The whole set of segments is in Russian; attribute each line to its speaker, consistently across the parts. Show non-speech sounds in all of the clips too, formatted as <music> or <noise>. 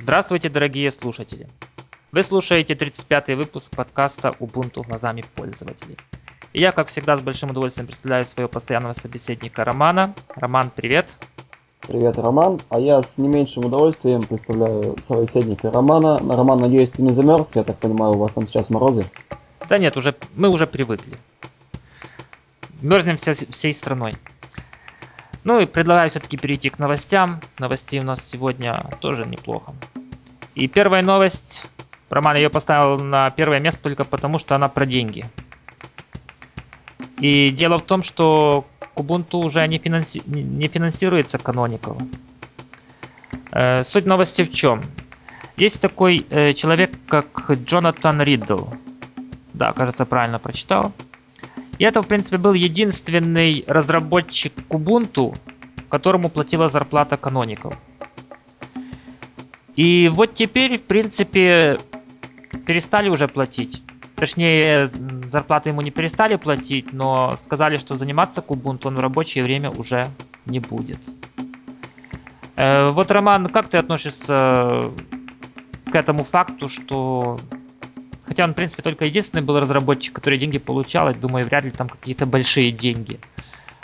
Speaker 1: Здравствуйте, дорогие слушатели! Вы слушаете 35-й выпуск подкаста Ubuntu глазами пользователей. И я, как всегда, с большим удовольствием представляю своего постоянного собеседника Романа. Роман, привет!
Speaker 2: Привет, Роман. А я с не меньшим удовольствием представляю собеседника Романа. Роман, надеюсь, ты не замерз? Я так понимаю, у вас там сейчас морозы?
Speaker 1: Да нет, уже, мы уже привыкли. Мерзнем вся, всей страной. Ну и предлагаю все-таки перейти к новостям. Новостей у нас сегодня тоже неплохо. И первая новость. Роман ее поставил на первое место только потому, что она про деньги. И дело в том, что Kubuntu уже не, финанси... не финансируется Canonical. Э, суть новости в чем? Есть такой э, человек, как Джонатан Риддл. Да, кажется, правильно прочитал. И это, в принципе, был единственный разработчик Kubuntu, которому платила зарплата Canonical. И вот теперь, в принципе, перестали уже платить. Точнее, зарплату ему не перестали платить, но сказали, что заниматься Kubuntu он в рабочее время уже не будет. Э, вот, Роман, как ты относишься к этому факту, что Хотя он, в принципе, только единственный был разработчик, который деньги получал, и думаю, вряд ли там какие-то большие деньги.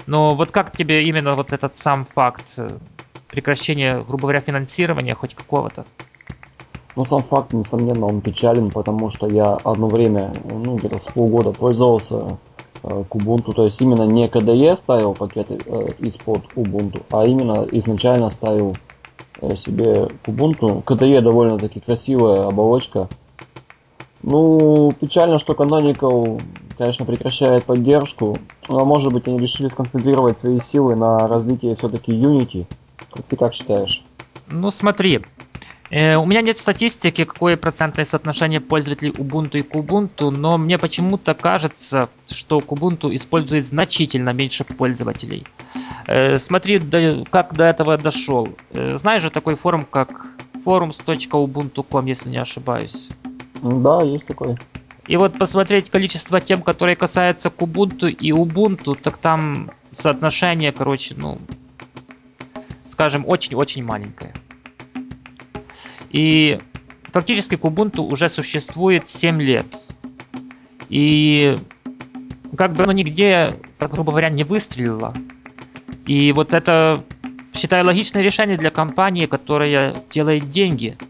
Speaker 1: Но вот как тебе именно вот этот сам факт э, прекращения, грубо говоря, финансирования хоть какого-то?
Speaker 2: Ну, сам факт, несомненно, он печален, потому что я одно время, ну, где-то с полгода пользовался э, Kubuntu, то есть именно не KDE ставил пакеты э, из-под Ubuntu, а именно изначально ставил э, себе Kubuntu. KDE довольно-таки красивая оболочка, ну, печально, что Canonical, конечно, прекращает поддержку, но, может быть, они решили сконцентрировать свои силы на развитии все-таки Unity. Ты как считаешь?
Speaker 1: Ну, смотри, э, у меня нет статистики, какое процентное соотношение пользователей Ubuntu и Kubuntu, но мне почему-то кажется, что Kubuntu использует значительно меньше пользователей. Э, смотри, как до этого дошел. Э, знаешь же такой форум, как forums.ubuntu.com, если не ошибаюсь.
Speaker 2: Да, есть такой.
Speaker 1: И вот посмотреть количество тем, которые касаются Kubuntu и Ubuntu, так там соотношение, короче, ну, скажем, очень-очень маленькое. И фактически Kubuntu уже существует 7 лет. И как бы оно нигде, грубо говоря, не выстрелило. И вот это, считаю, логичное решение для компании, которая делает деньги –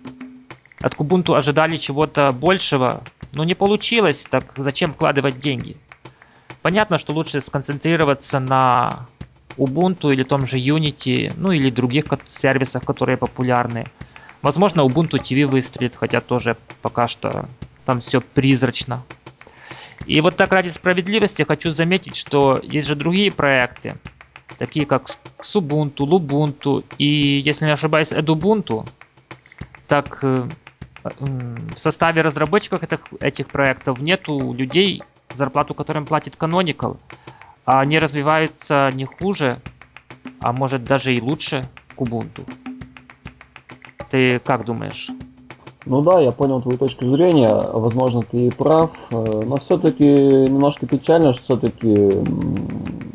Speaker 1: от Kubuntu ожидали чего-то большего, но не получилось, так зачем вкладывать деньги? Понятно, что лучше сконцентрироваться на Ubuntu или том же Unity, ну или других сервисах, которые популярны. Возможно, Ubuntu TV выстрелит, хотя тоже пока что там все призрачно. И вот так ради справедливости хочу заметить, что есть же другие проекты, такие как Subuntu, Lubuntu и, если не ошибаюсь, Edubuntu. Так э, в составе разработчиков этих, этих проектов нету людей, зарплату которым платит Canonical, а они развиваются не хуже, а может даже и лучше Kubuntu. Ты как думаешь?
Speaker 2: Ну да, я понял твою точку зрения, возможно, ты прав, э, но все-таки немножко печально, что все-таки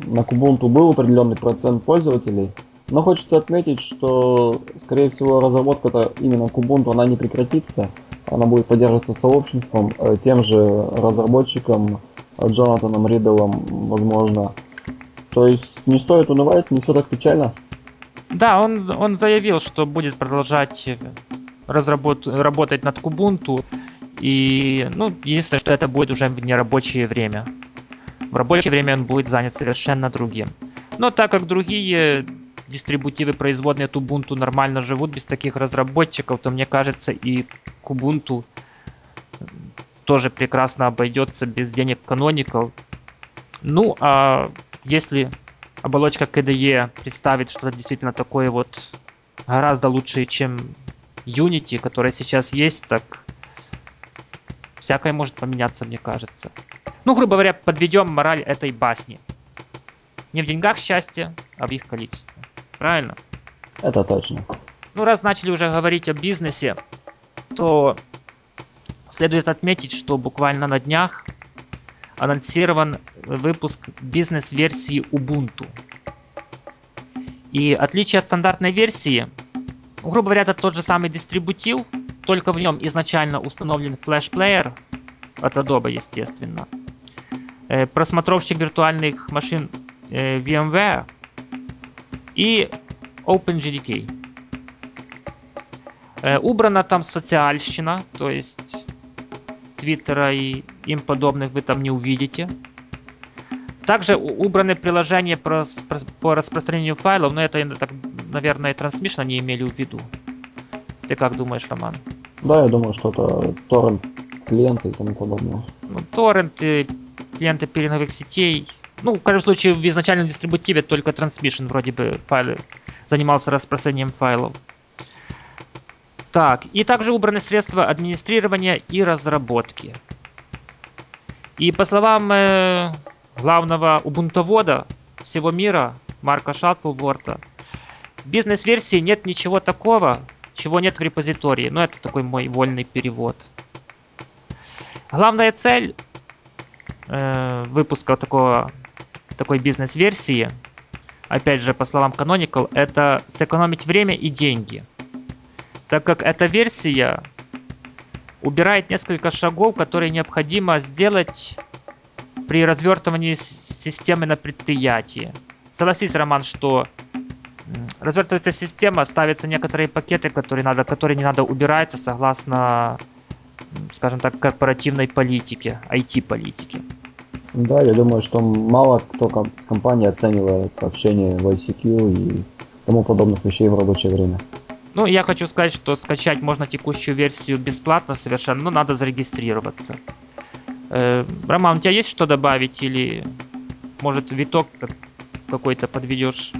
Speaker 2: на Kubuntu был определенный процент пользователей, но хочется отметить, что, скорее всего, разработка-то именно Kubuntu, она не прекратится. Она будет поддерживаться сообществом, э, тем же разработчиком Джонатаном Ридделом, возможно. То есть не стоит унывать, не все так печально.
Speaker 1: Да, он, он заявил, что будет продолжать разработ... работать над Kubuntu. И, ну, единственное, что это будет уже в нерабочее время. В рабочее время он будет занят совершенно другим. Но так как другие дистрибутивы производные от Ubuntu нормально живут без таких разработчиков, то мне кажется и к Ubuntu тоже прекрасно обойдется без денег Canonical. Ну, а если оболочка KDE представит что-то действительно такое вот гораздо лучше, чем Unity, которая сейчас есть, так всякое может поменяться, мне кажется. Ну, грубо говоря, подведем мораль этой басни. Не в деньгах счастье, а в их количестве. Правильно?
Speaker 2: Это точно.
Speaker 1: Ну, раз начали уже говорить о бизнесе, то следует отметить, что буквально на днях анонсирован выпуск бизнес-версии Ubuntu. И отличие от стандартной версии грубо говоря, это тот же самый дистрибутив, только в нем изначально установлен флеш-плеер от Adobe, естественно. Э, просмотровщик виртуальных машин э, VMware и OpenGDK. Э, убрана там социальщина, то есть Твиттера и им подобных вы там не увидите. Также убраны приложения по, распространению файлов, но это, наверное, Transmission они имели в виду. Ты как думаешь, Роман?
Speaker 2: Да, я думаю, что это торрент клиенты и тому подобное.
Speaker 1: Ну, торренты, клиенты переновых сетей. Ну, в каждом случае, в изначальном дистрибутиве только Transmission вроде бы файлы занимался распространением файлов. Так, и также убраны средства администрирования и разработки. И по словам э, главного убунтовода всего мира, Марка Шаттлворта, в бизнес-версии нет ничего такого, чего нет в репозитории. Ну, это такой мой вольный перевод. Главная цель э, выпуска такого, такой бизнес-версии, опять же, по словам Canonical, это сэкономить время и деньги – так как эта версия убирает несколько шагов, которые необходимо сделать при развертывании системы на предприятии. Согласись, Роман, что развертывается система, ставятся некоторые пакеты, которые, надо, которые не надо убирать согласно, скажем так, корпоративной политике, IT-политике.
Speaker 2: Да, я думаю, что мало кто с компанией оценивает общение в ICQ и тому подобных вещей в рабочее время.
Speaker 1: Ну, я хочу сказать, что скачать можно текущую версию бесплатно совершенно, но надо зарегистрироваться. Э, Роман, у тебя есть что добавить или может виток какой-то подведешь?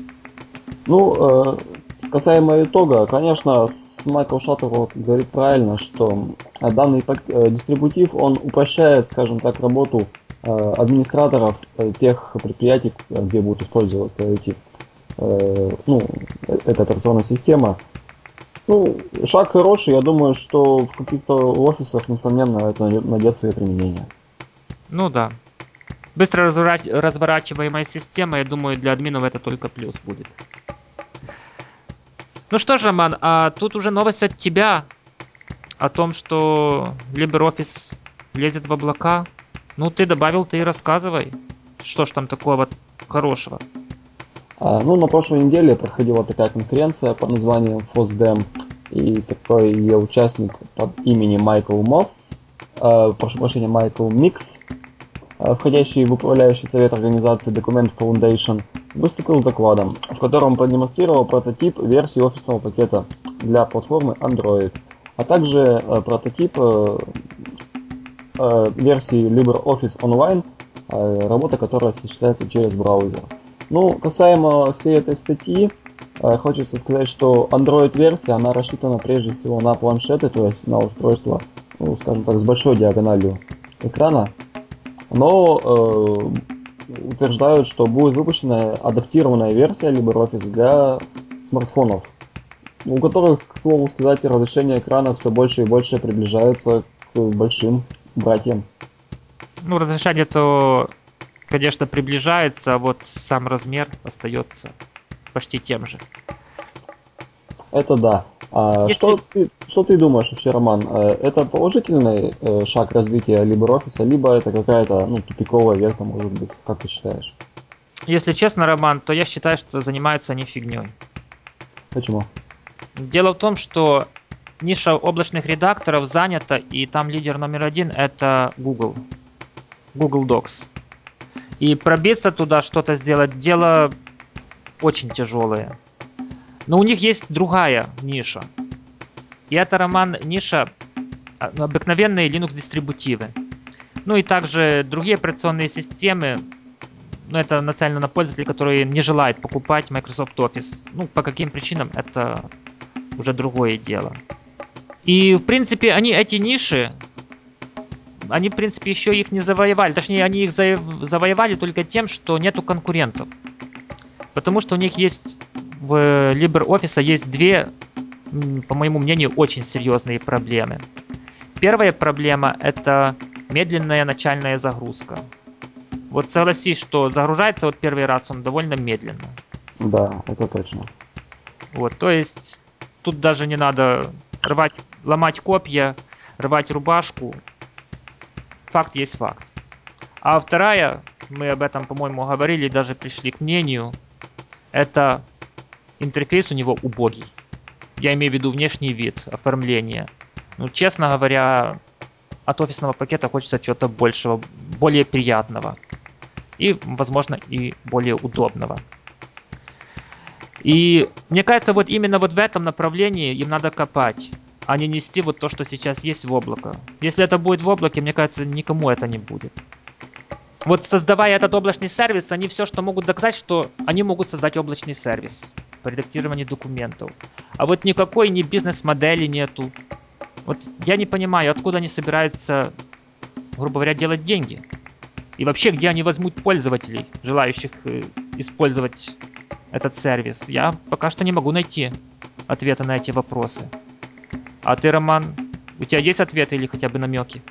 Speaker 2: Ну, э, касаемо итога, конечно, с Майкл Шаттлворд говорит правильно, что данный э, дистрибутив, он упрощает, скажем так, работу администраторов э, тех предприятий, где будут использоваться эти, э, ну, э, эта операционная система. Ну, шаг хороший, я думаю, что в каких-то офисах, несомненно, это найдет свое применение.
Speaker 1: Ну да. Быстро разворачиваемая система, я думаю, для админов это только плюс будет. Ну что ж, Роман, а тут уже новость от тебя о том, что LibreOffice лезет в облака. Ну, ты добавил, ты и рассказывай. Что ж там такого хорошего?
Speaker 2: А, ну, на прошлой неделе проходила такая конференция под названием FOSDEM, и такой ее участник под именем Майкл Мосс, э, прошу прощения, Майкл Микс, э, входящий в управляющий совет организации Document Foundation, выступил докладом, в котором продемонстрировал прототип версии офисного пакета для платформы Android, а также э, прототип э, версии LibreOffice Online, э, работа которая осуществляется через браузер. Ну, касаемо всей этой статьи, э, хочется сказать, что Android-версия, она рассчитана прежде всего на планшеты, то есть на устройство, ну, скажем так, с большой диагональю экрана. Но э, утверждают, что будет выпущена адаптированная версия LibreOffice для смартфонов, у которых, к слову сказать, разрешение экрана все больше и больше приближается к большим братьям.
Speaker 1: Ну, разрешение то конечно, приближается, а вот сам размер остается почти тем же.
Speaker 2: Это да. А Если... что, ты, что ты думаешь вообще, Роман? Э, это положительный э, шаг развития LibreOffice, либо это какая-то ну, тупиковая ветка, может быть? Как ты считаешь?
Speaker 1: Если честно, Роман, то я считаю, что занимаются они фигней.
Speaker 2: Почему?
Speaker 1: Дело в том, что ниша облачных редакторов занята, и там лидер номер один это Google. Google Docs. И пробиться туда, что-то сделать, дело очень тяжелое. Но у них есть другая ниша. И это роман ниша а, обыкновенные Linux-дистрибутивы. Ну и также другие операционные системы, но это нацелено на пользователей, которые не желают покупать Microsoft Office. Ну, по каким причинам, это уже другое дело. И, в принципе, они эти ниши они, в принципе, еще их не завоевали. Точнее, они их завоевали только тем, что нету конкурентов. Потому что у них есть в LibreOffice есть две, по моему мнению, очень серьезные проблемы. Первая проблема это медленная начальная загрузка. Вот согласись, что загружается вот первый раз он довольно медленно.
Speaker 2: Да, это точно.
Speaker 1: Вот, то есть тут даже не надо рвать, ломать копья, рвать рубашку. Факт есть факт. А вторая, мы об этом, по-моему, говорили, даже пришли к мнению, это интерфейс у него убогий. Я имею в виду внешний вид, оформление. Ну, честно говоря, от офисного пакета хочется чего-то большего, более приятного. И, возможно, и более удобного. И мне кажется, вот именно вот в этом направлении им надо копать, а не нести вот то, что сейчас есть в облако. Если это будет в облаке, мне кажется, никому это не будет. Вот создавая этот облачный сервис, они все, что могут доказать, что они могут создать облачный сервис по редактированию документов. А вот никакой ни бизнес-модели нету. Вот я не понимаю, откуда они собираются, грубо говоря, делать деньги. И вообще, где они возьмут пользователей, желающих э, использовать этот сервис. Я пока что не могу найти ответа на эти вопросы. А ты, Роман, у тебя есть ответы или хотя бы намеки?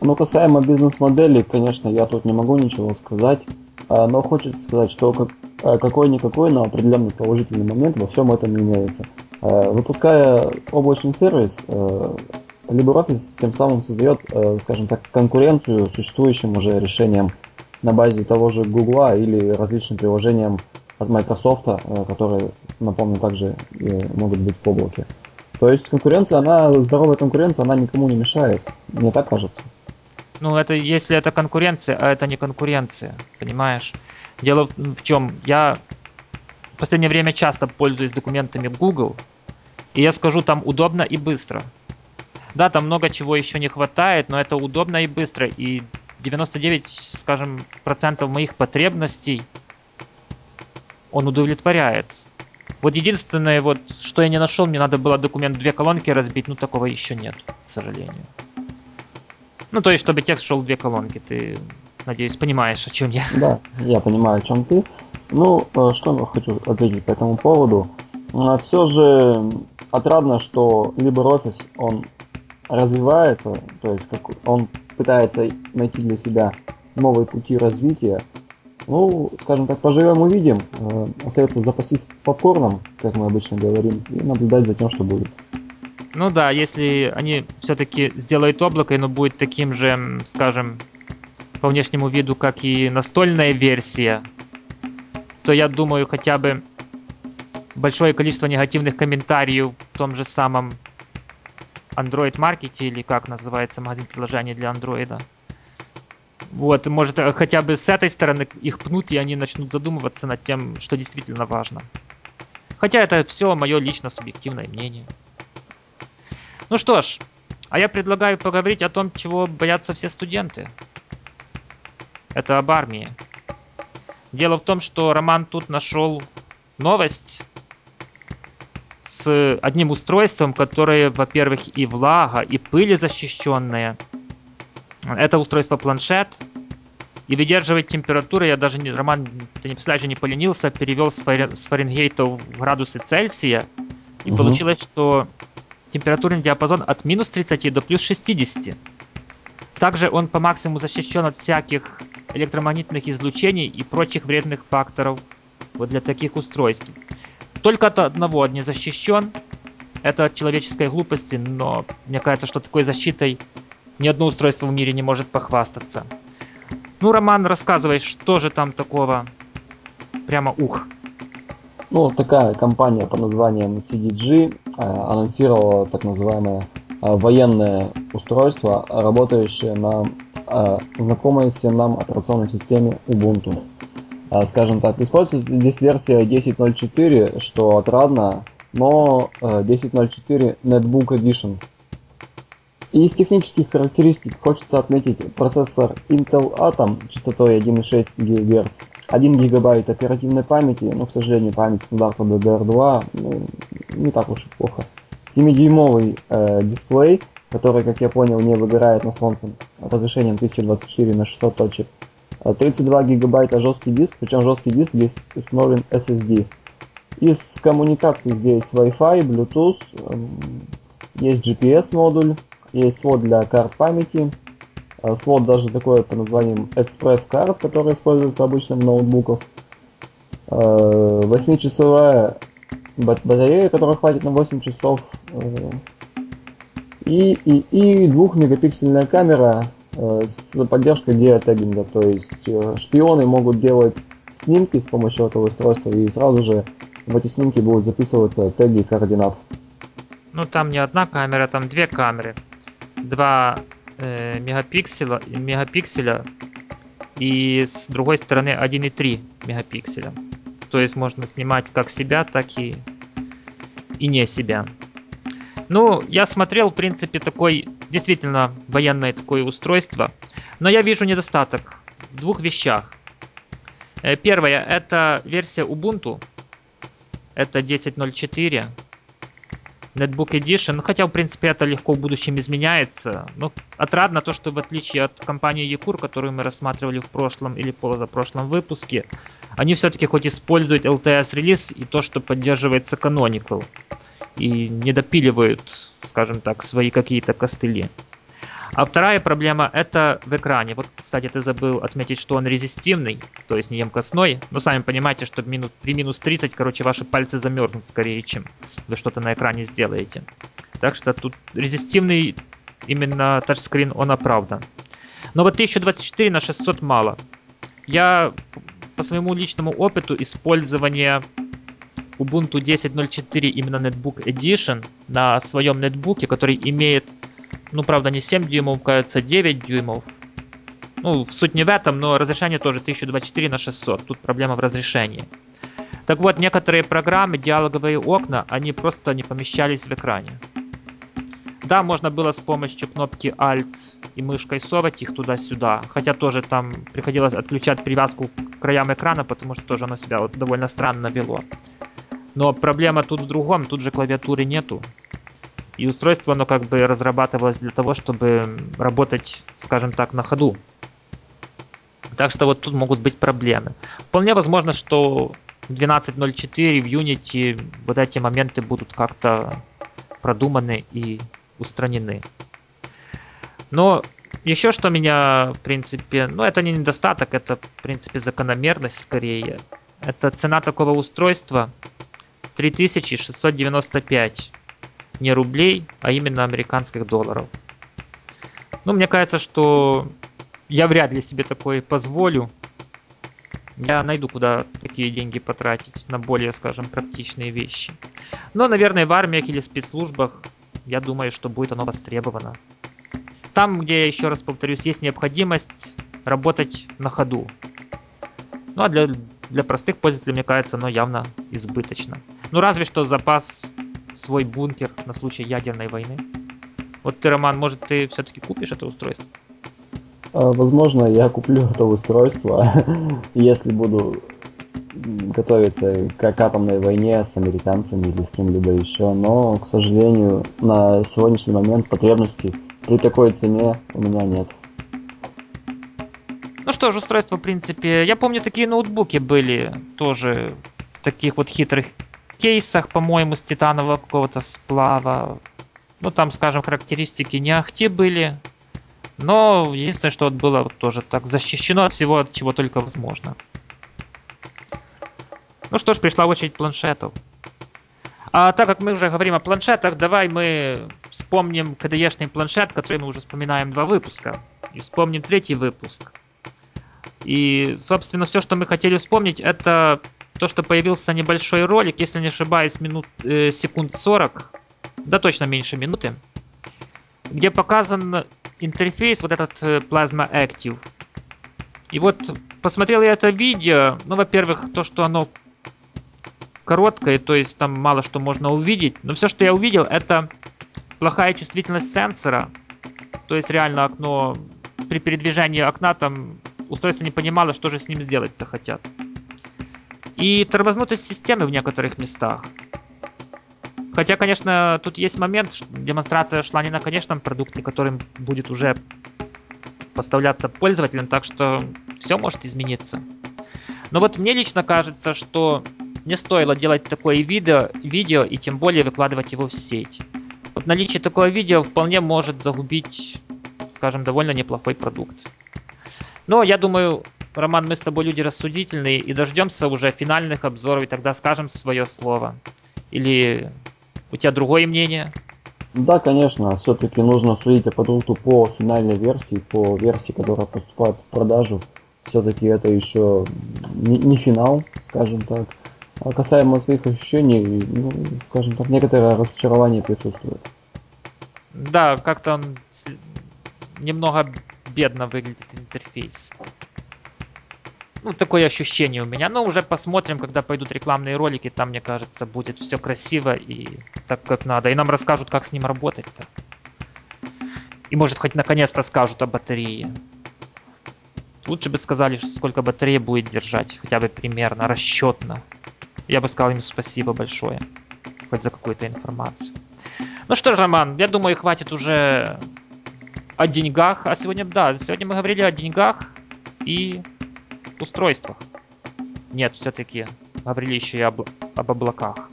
Speaker 2: Ну, касаемо бизнес-модели, конечно, я тут не могу ничего сказать. А, но хочется сказать, что а, какой-никакой, но определенный положительный момент во всем этом имеется. А, выпуская облачный сервис, LibreOffice тем самым создает, скажем так, конкуренцию существующим уже решениям на базе того же Google или различным приложениям от Microsoft, которые, напомню, также могут быть в облаке. То есть конкуренция, она, здоровая конкуренция, она никому не мешает. Мне так кажется.
Speaker 1: Ну, это если это конкуренция, а это не конкуренция, понимаешь? Дело в чем, я в последнее время часто пользуюсь документами Google, и я скажу, там удобно и быстро. Да, там много чего еще не хватает, но это удобно и быстро. И 99, скажем, процентов моих потребностей он удовлетворяет. Вот единственное, вот, что я не нашел, мне надо было документ две колонки разбить, ну такого еще нет, к сожалению. Ну, то есть, чтобы текст шел две колонки. Ты, надеюсь, понимаешь, о чем я.
Speaker 2: Да, я понимаю, о чем ты. Ну, э, что я хочу ответить по этому поводу. А Все же отрадно, что LibreOffice, он развивается, то есть как он пытается найти для себя новые пути развития. Ну, скажем так, поживем увидим. Э, остается запастись попкорном, как мы обычно говорим, и наблюдать за тем, что будет.
Speaker 1: Ну да, если они все-таки сделают облако, и оно будет таким же, скажем, по внешнему виду, как и настольная версия, то я думаю, хотя бы большое количество негативных комментариев в том же самом Android Market или как называется магазин приложений для Android. Вот, может, хотя бы с этой стороны их пнут, и они начнут задумываться над тем, что действительно важно. Хотя это все мое лично субъективное мнение. Ну что ж, а я предлагаю поговорить о том, чего боятся все студенты. Это об армии. Дело в том, что Роман тут нашел новость с одним устройством, которое, во-первых, и влага, и пыли защищенное. Это устройство планшет. И выдерживать температуру, я даже не, Роман, ты не представляешь, не поленился, перевел с, Фаренгейта в градусы Цельсия. И угу. получилось, что температурный диапазон от минус 30 до плюс 60. Также он по максимуму защищен от всяких электромагнитных излучений и прочих вредных факторов вот для таких устройств. Только от одного не защищен. Это от человеческой глупости, но мне кажется, что такой защитой ни одно устройство в мире не может похвастаться. Ну, Роман, рассказывай, что же там такого? Прямо ух.
Speaker 2: Ну, такая компания по названием CDG э, анонсировала так называемое э, военное устройство, работающее на э, знакомой всем нам операционной системе Ubuntu. Скажем так, используется здесь версия 10.04, что отрадно, но 10.04 Netbook Edition. Из технических характеристик хочется отметить процессор Intel Atom частотой 1,6 ГГц 1 гигабайт оперативной памяти, но, к сожалению, память стандарта DDR2 ну, не так уж и плохо. 7-дюймовый э, дисплей, который, как я понял, не выгорает на солнце разрешением 1024 на 600 точек. 32 э, гигабайта жесткий диск, причем жесткий диск здесь установлен SSD. Из коммуникаций здесь Wi-Fi, Bluetooth, эм, есть GPS модуль, есть свод для карт памяти, а слот даже такой под названием Express Card, который используется обычно в ноутбуках. 8-часовая батарея, которая хватит на 8 часов. Э, и, и, и двухмегапиксельная камера э, с поддержкой геотегинга. То есть шпионы могут делать снимки с помощью этого устройства и сразу же в эти снимки будут записываться теги координат.
Speaker 1: Ну там не одна камера, там две камеры. Два э, мегапикселя, мегапикселя и с другой стороны 1,3 мегапикселя. То есть можно снимать как себя, так и, и не себя. Ну, я смотрел, в принципе, такой, действительно, военное такое устройство. Но я вижу недостаток в двух вещах. Э, первое, это версия Ubuntu. Это 10.04. Netbook Edition. Ну, хотя, в принципе, это легко в будущем изменяется. Но отрадно то, что в отличие от компании Якур, которую мы рассматривали в прошлом или позапрошлом выпуске, они все-таки хоть используют LTS-релиз и то, что поддерживается Canonical. И не допиливают, скажем так, свои какие-то костыли. А вторая проблема это в экране. Вот, кстати, ты забыл отметить, что он резистивный, то есть не емкостной. Но сами понимаете, что при минус 30, короче, ваши пальцы замерзнут скорее, чем вы что-то на экране сделаете. Так что тут резистивный именно тачскрин, он оправдан. Но вот 1024 на 600 мало. Я по своему личному опыту использования Ubuntu 10.04 именно Netbook Edition на своем нетбуке, который имеет ну, правда, не 7 дюймов, кажется, 9 дюймов. Ну, суть не в этом, но разрешение тоже 1024 на 600. Тут проблема в разрешении. Так вот, некоторые программы, диалоговые окна, они просто не помещались в экране. Да, можно было с помощью кнопки Alt и мышкой совать их туда-сюда. Хотя тоже там приходилось отключать привязку к краям экрана, потому что тоже оно себя вот довольно странно вело. Но проблема тут в другом, тут же клавиатуры нету. И устройство, оно как бы разрабатывалось для того, чтобы работать, скажем так, на ходу. Так что вот тут могут быть проблемы. Вполне возможно, что в 12.04 в Unity вот эти моменты будут как-то продуманы и устранены. Но еще что меня, в принципе, ну это не недостаток, это, в принципе, закономерность скорее. Это цена такого устройства 3695 не рублей, а именно американских долларов. Ну, мне кажется, что я вряд ли себе такое позволю. Я найду, куда такие деньги потратить на более, скажем, практичные вещи. Но, наверное, в армиях или спецслужбах, я думаю, что будет оно востребовано. Там, где, еще раз повторюсь, есть необходимость работать на ходу. Ну, а для, для простых пользователей, мне кажется, оно явно избыточно. Ну, разве что запас свой бункер на случай ядерной войны. Вот ты, Роман, может, ты все-таки купишь это устройство?
Speaker 2: А, возможно, я куплю это устройство, <laughs> если буду готовиться к атомной войне с американцами или с кем-либо еще, но, к сожалению, на сегодняшний момент потребностей при такой цене у меня нет.
Speaker 1: Ну что ж, устройство, в принципе, я помню, такие ноутбуки были тоже в таких вот хитрых кейсах, по-моему, с титанового какого-то сплава. Ну, там, скажем, характеристики не ахти были. Но единственное, что вот было тоже так защищено от всего, от чего только возможно. Ну что ж, пришла очередь планшетов. А так как мы уже говорим о планшетах, давай мы вспомним KDE-шный планшет, который мы уже вспоминаем два выпуска. И вспомним третий выпуск. И, собственно, все, что мы хотели вспомнить, это то, что появился небольшой ролик, если не ошибаюсь, минут, э, секунд 40, да точно меньше минуты, где показан интерфейс, вот этот э, Plasma Active. И вот посмотрел я это видео, ну, во-первых, то, что оно короткое, то есть там мало что можно увидеть, но все, что я увидел, это плохая чувствительность сенсора, то есть реально окно, при передвижении окна там устройство не понимало, что же с ним сделать-то хотят и тормознутость системы в некоторых местах. Хотя, конечно, тут есть момент, демонстрация шла не на конечном продукте, которым будет уже поставляться пользователям, так что все может измениться. Но вот мне лично кажется, что не стоило делать такое видео, видео и тем более выкладывать его в сеть. Вот наличие такого видео вполне может загубить, скажем, довольно неплохой продукт. Но я думаю, Роман, мы с тобой люди рассудительные и дождемся уже финальных обзоров, и тогда скажем свое слово. Или у тебя другое мнение?
Speaker 2: Да, конечно, все-таки нужно судить о продукту по финальной версии, по версии, которая поступает в продажу. Все-таки это еще не, не финал, скажем так. А касаемо своих ощущений, ну, скажем так, некоторое разочарование присутствует.
Speaker 1: Да, как-то он немного бедно выглядит интерфейс. Ну, такое ощущение у меня. Но уже посмотрим, когда пойдут рекламные ролики. Там, мне кажется, будет все красиво и так, как надо. И нам расскажут, как с ним работать-то. И может хоть наконец-то скажут о батарее. Лучше бы сказали, сколько батарея будет держать. Хотя бы примерно, расчетно. Я бы сказал им спасибо большое. Хоть за какую-то информацию. Ну что ж, Роман, я думаю, хватит уже о деньгах. А сегодня, да, сегодня мы говорили о деньгах и устройствах. Нет, все-таки говорили еще и об, об облаках.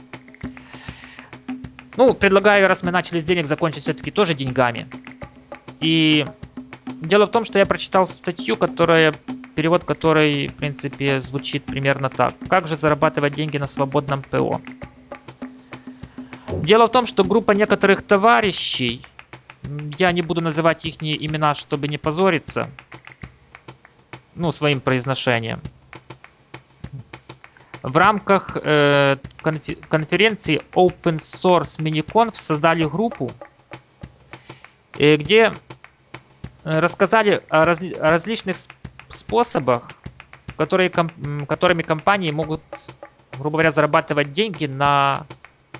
Speaker 1: Ну, предлагаю, раз мы начали с денег, закончить все-таки тоже деньгами. И дело в том, что я прочитал статью, которая перевод которой, в принципе, звучит примерно так. Как же зарабатывать деньги на свободном ПО? Дело в том, что группа некоторых товарищей, я не буду называть их имена, чтобы не позориться, ну, своим произношением. В рамках э, конференции Open Source MiniConf создали группу, э, где э, рассказали о, раз, о различных способах, которые, ком, которыми компании могут, грубо говоря, зарабатывать деньги на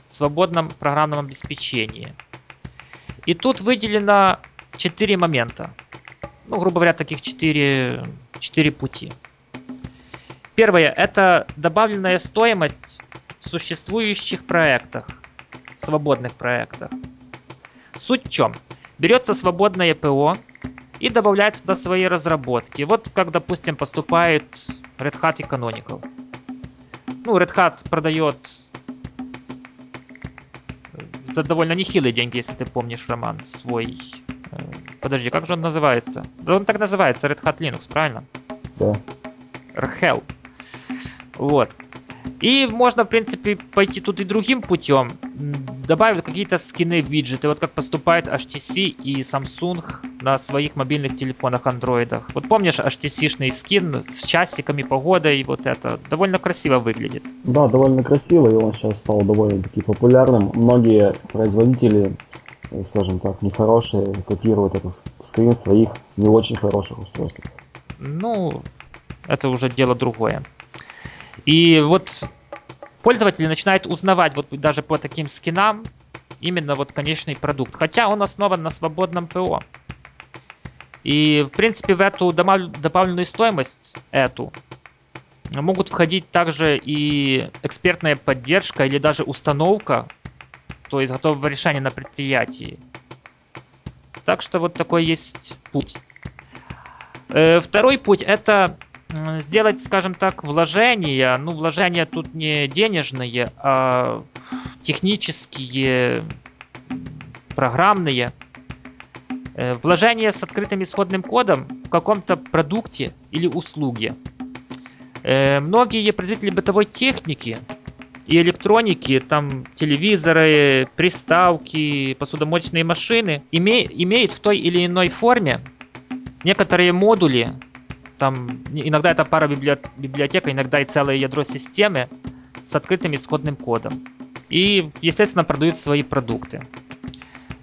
Speaker 1: свободном программном обеспечении. И тут выделено четыре момента. Ну, грубо говоря, таких четыре четыре пути. Первое – это добавленная стоимость в существующих проектах, свободных проектах. Суть в чем? Берется свободное ПО и добавляется туда свои разработки. Вот как, допустим, поступает Red Hat и Canonical. Ну, Red Hat продает за довольно нехилые деньги, если ты помнишь, Роман, свой Подожди, как же он называется? Да он так называется, Red Hat Linux, правильно?
Speaker 2: Да.
Speaker 1: RHEL. Вот. И можно, в принципе, пойти тут и другим путем. Добавить какие-то скины, виджеты, вот как поступает HTC и Samsung на своих мобильных телефонах андроидах. Вот помнишь HTC-шный скин с часиками, погодой, вот это довольно красиво выглядит.
Speaker 2: Да, довольно красиво, и он сейчас стал довольно-таки популярным. Многие производители скажем так, нехорошие, копируют этот скрин своих не очень хороших устройств.
Speaker 1: Ну, это уже дело другое. И вот пользователи начинают узнавать вот даже по таким скинам именно вот конечный продукт. Хотя он основан на свободном ПО. И, в принципе, в эту добавленную стоимость, эту, могут входить также и экспертная поддержка или даже установка то есть готового решения на предприятии. Так что вот такой есть путь. Э, второй путь это сделать, скажем так, вложения. Ну, вложения тут не денежные, а технические, программные. Э, вложения с открытым исходным кодом в каком-то продукте или услуге. Э, многие производители бытовой техники и электроники, там телевизоры, приставки, посудомоечные машины, име, имеют в той или иной форме некоторые модули, там иногда это пара библиотека, иногда и целое ядро системы с открытым исходным кодом. И, естественно, продают свои продукты.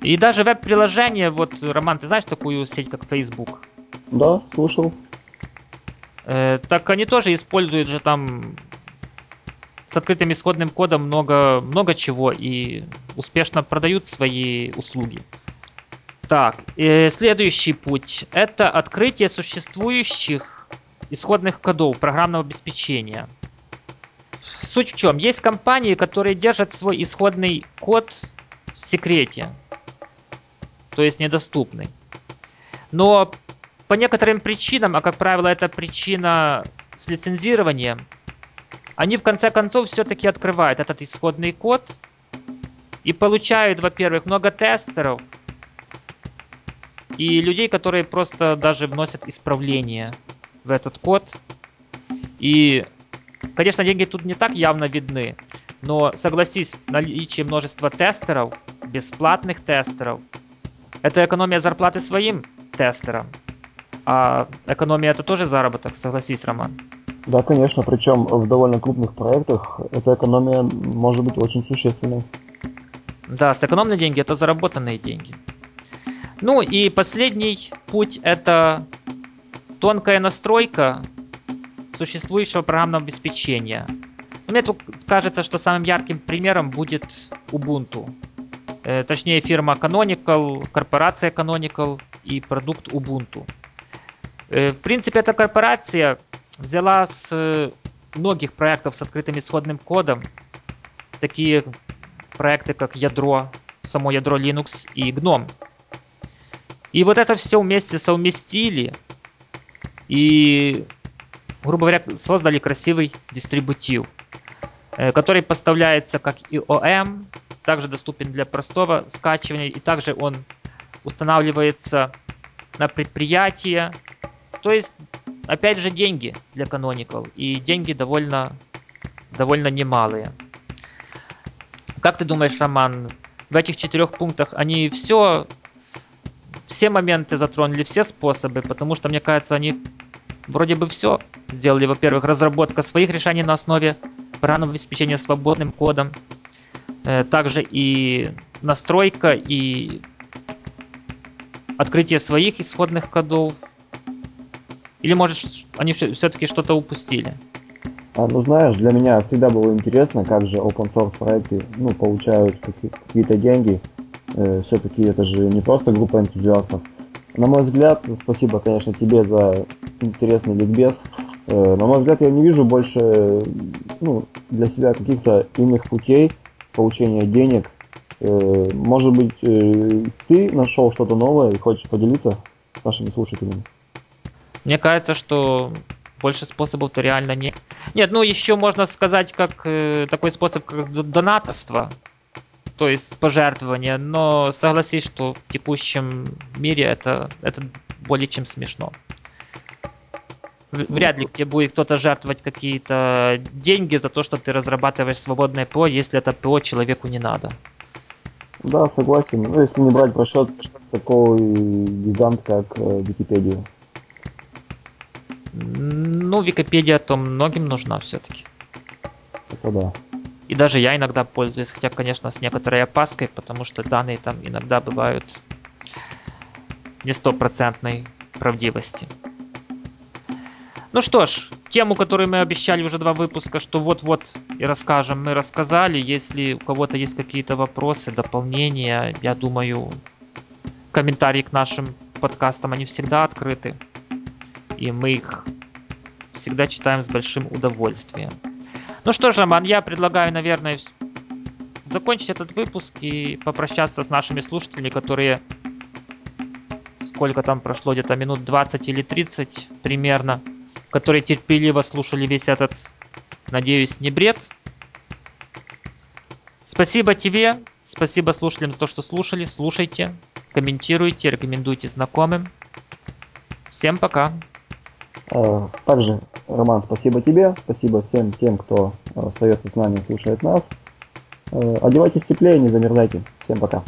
Speaker 1: И даже веб-приложение, вот, Роман, ты знаешь такую сеть, как Facebook?
Speaker 2: Да, слышал.
Speaker 1: Э, так они тоже используют же там с открытым исходным кодом много, много чего и успешно продают свои услуги. Так, э, следующий путь – это открытие существующих исходных кодов программного обеспечения. Суть в чем? Есть компании, которые держат свой исходный код в секрете, то есть недоступный. Но по некоторым причинам, а как правило это причина с лицензированием, они в конце концов все-таки открывают этот исходный код и получают, во-первых, много тестеров и людей, которые просто даже вносят исправления в этот код. И, конечно, деньги тут не так явно видны, Но согласись, наличие множества тестеров, бесплатных тестеров, это экономия зарплаты своим тестерам. А экономия это тоже заработок, согласись, Роман.
Speaker 2: Да, конечно, причем в довольно крупных проектах эта экономия может быть очень существенной.
Speaker 1: Да, сэкономленные деньги это заработанные деньги. Ну и последний путь это тонкая настройка существующего программного обеспечения. Мне тут кажется, что самым ярким примером будет Ubuntu. Э, точнее, фирма Canonical, корпорация Canonical и продукт Ubuntu. Э, в принципе, эта корпорация взяла с э, многих проектов с открытым исходным кодом, такие проекты, как ядро, само ядро Linux и GNOME. И вот это все вместе совместили и, грубо говоря, создали красивый дистрибутив, э, который поставляется как IOM, также доступен для простого скачивания, и также он устанавливается на предприятие. То есть, опять же, деньги для Canonical, и деньги довольно, довольно немалые. Как ты думаешь, Роман, в этих четырех пунктах они все, все моменты затронули, все способы, потому что, мне кажется, они вроде бы все сделали. Во-первых, разработка своих решений на основе программного обеспечения свободным кодом, э, также и настройка и открытие своих исходных кодов. Или, может, они все-таки что-то упустили?
Speaker 2: А, ну, знаешь, для меня всегда было интересно, как же open source проекты ну, получают какие-то деньги. Э, все-таки это же не просто группа энтузиастов. На мой взгляд, спасибо, конечно, тебе за интересный ликбез. Э, на мой взгляд, я не вижу больше ну, для себя каких-то иных путей получения денег. Э, может быть, э, ты нашел что-то новое и хочешь поделиться с нашими слушателями?
Speaker 1: Мне кажется, что больше способов-то реально нет. Нет, ну еще можно сказать, как э, такой способ, как донаторство, то есть пожертвование, но согласись, что в текущем мире это, это более чем смешно. Вряд ли тебе будет кто-то жертвовать какие-то деньги за то, что ты разрабатываешь свободное ПО, если это ПО человеку не надо.
Speaker 2: Да, согласен. Ну, если не брать в расчет такой гигант, как э, Википедия.
Speaker 1: Ну, Википедия то многим нужна все-таки.
Speaker 2: Это да.
Speaker 1: И даже я иногда пользуюсь, хотя, конечно, с некоторой опаской, потому что данные там иногда бывают не стопроцентной правдивости. Ну что ж, тему, которую мы обещали уже два выпуска, что вот-вот и расскажем, мы рассказали. Если у кого-то есть какие-то вопросы, дополнения, я думаю, комментарии к нашим подкастам, они всегда открыты и мы их всегда читаем с большим удовольствием. Ну что ж, Роман, я предлагаю, наверное, закончить этот выпуск и попрощаться с нашими слушателями, которые сколько там прошло, где-то минут 20 или 30 примерно, которые терпеливо слушали весь этот, надеюсь, не бред. Спасибо тебе, спасибо слушателям за то, что слушали, слушайте, комментируйте, рекомендуйте знакомым. Всем пока!
Speaker 2: Э, также, Роман, спасибо тебе, спасибо всем тем, кто остается с нами и слушает нас. Э, одевайтесь теплее, не замерзайте. Всем пока.